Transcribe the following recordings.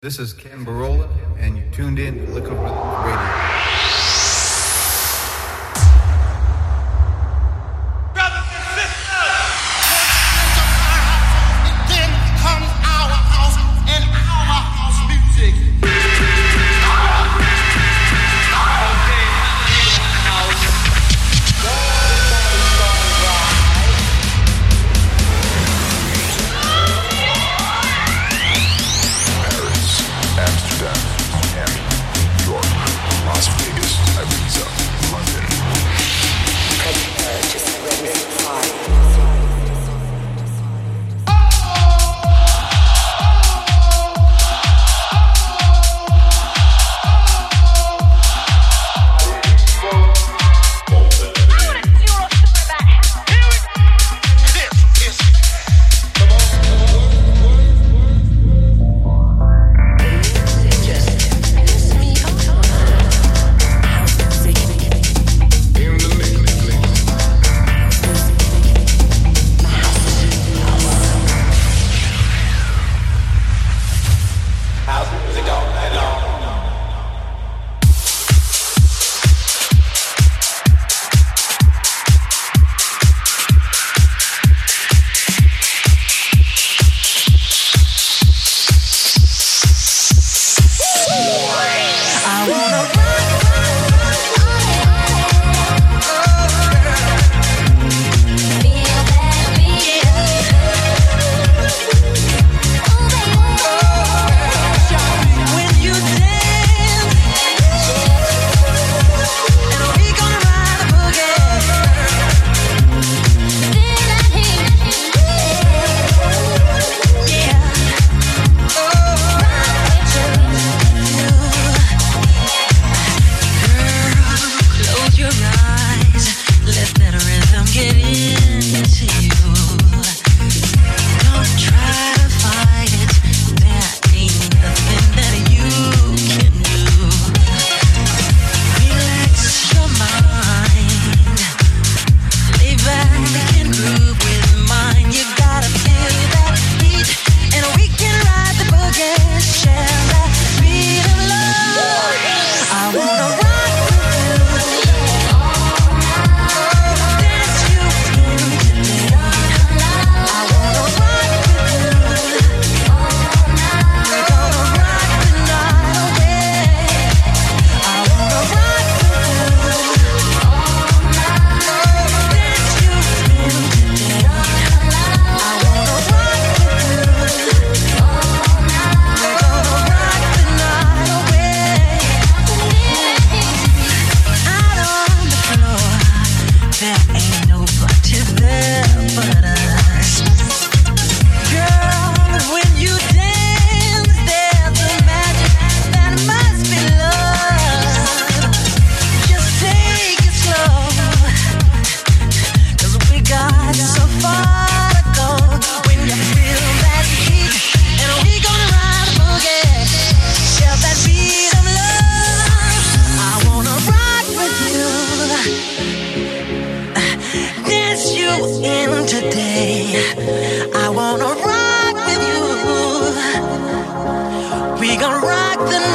This is Kenn Burrola, and you tuned in to Liquid Rhythm Radio. We gon' rock the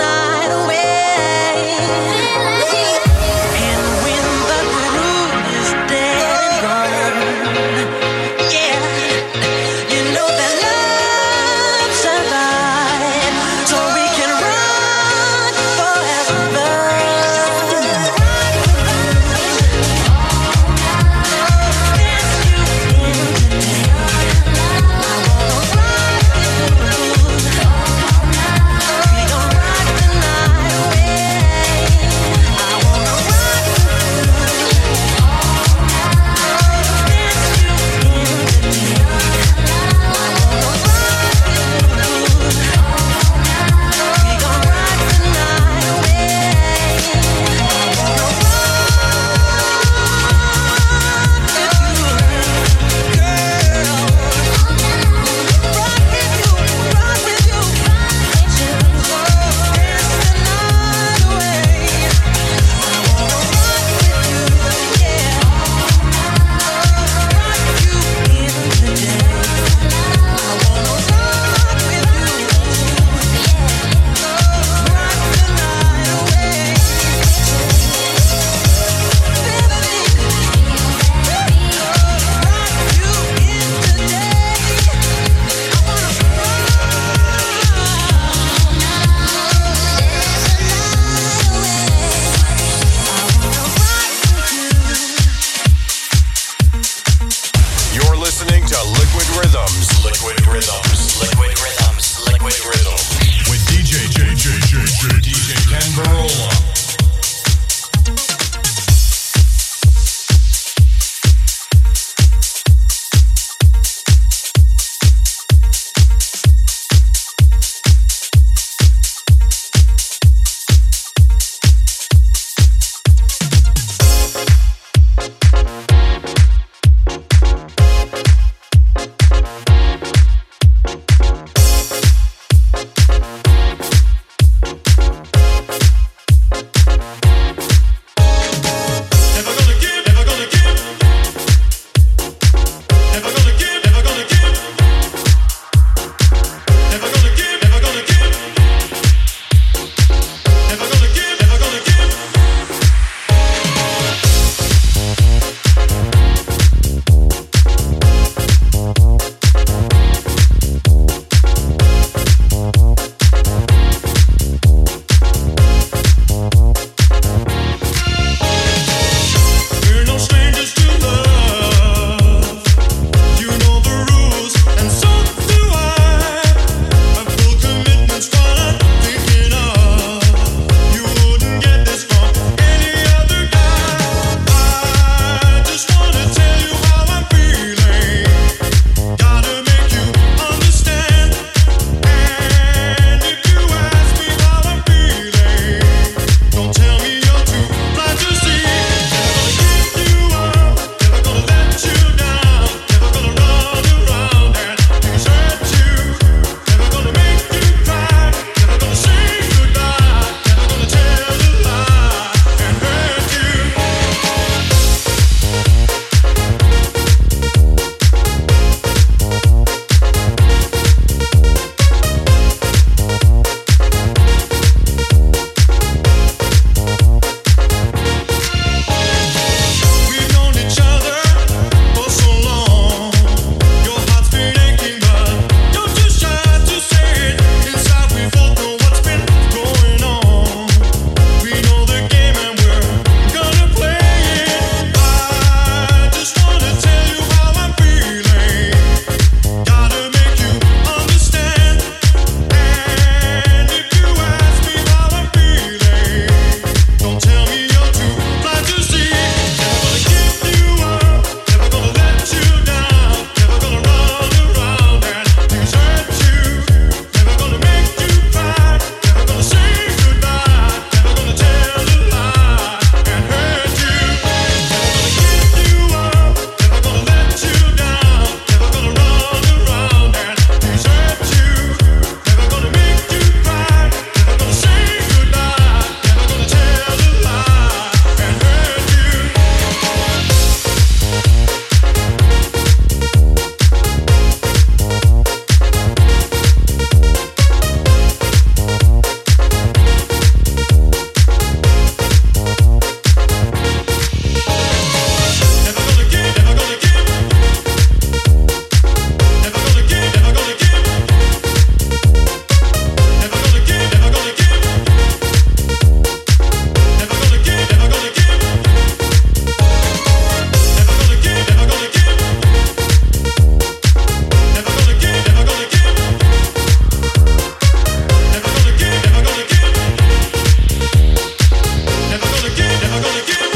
never gonna give up.